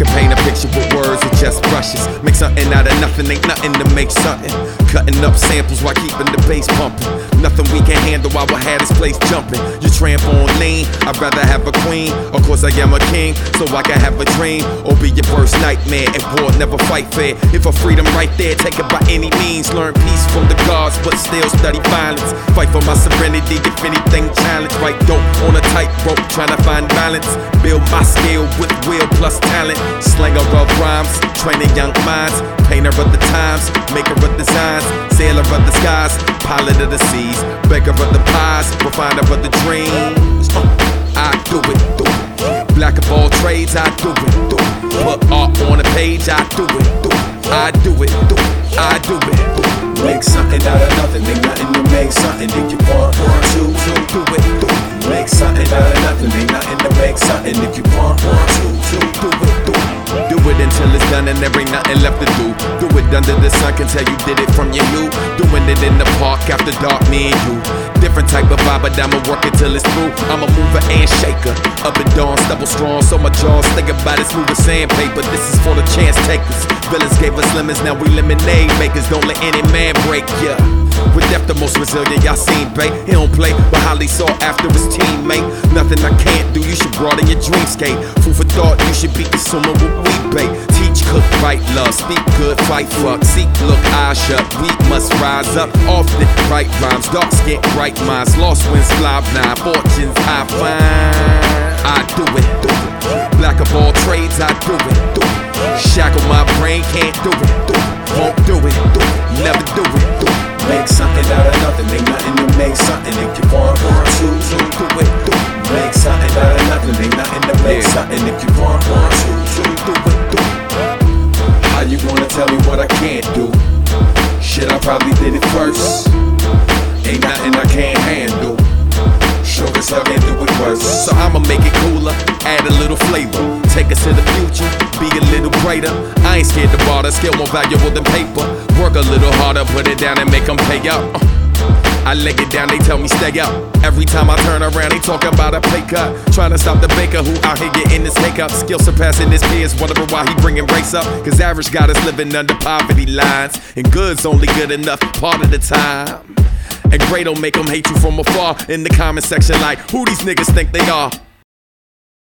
can paint a picture with words or just brushes. Make something out of nothing, ain't nothing to make something. Cutting up samples while keeping the bass pumping. Nothing we can handle while we had this place jumping. You tramp on lean, I'd rather have a queen. Of course, I am a king, so I can have a dream or be your worst nightmare. And war never fight fair. If a freedom right there, take it by any means. Learn peace from the gods, but still study violence. Fight for my serenity, if anything challenge. Right dope on a tightrope, trying to find balance. Build my skill with will plus talent. Slanger of rhymes, training young minds. Painter of the times, maker of designs. Sailor of the skies, pilot of the seas. Baker of the pies, refiner of the dreams. Uh, I do it, do it. Black of all trades, I do it, do it. Put art on a page, I do it, do it. I do it, do it. I do it, do it. Make something out of nothing, make nothing to make something. If you want, want to, to done and there ain't nothing left to do. Do it under the sun, can tell you did it from your youth. Doing it in the park after dark, me and you. Different type of vibe, but I'ma work it till it's through. I'm a mover and shaker. Up and down, stubble strong, so my jaws think about it smooth as sandpaper. This is for the chance takers. Villains gave us lemons, now we lemonade makers. Don't let any man break ya. With depth, the most resilient y'all seen, babe. He don't play, but highly sought after his teammate. Nothing I can't do, you should broaden your dreamscape. Food for thought, you should be consuming we bake. Teach, cook, write, love, speak good, fight, fuck, seek, look, eyes shut. We must rise up, often right rhymes, dark skin, bright minds, lost winds, fly blind, fortunes I find. I do it, do it. Black of all trades, I do it, do it. Shackle my brain, can't do it, do it. Won't nothing, make nothing to make something. If you want, want to, to Do it, do make something out of nothing, make nothing to make Yeah. something. If you want, want to, to Do it, do. How you gonna tell me what I can't do? Shit, I probably did it first. Ain't nothing I can't handle. Sure as hell can't do it worse. So I'ma make it cooler, add a little flavor. Take us to the future, be a little greater. I ain't scared to barter, skill more valuable than paper. Work a little harder, put it down and make them pay up. Uh, I leg it down, they tell me stay up. Every time I turn around, they talk about a pay cut. Trying to stop the baker who out here getting his take up. Skill surpassing his peers, wondering why he bringing race up. Cause average got us living under poverty lines. And goods only good enough part of the time. And great don't make them hate you from afar. In the comment section, like, who these niggas think they are?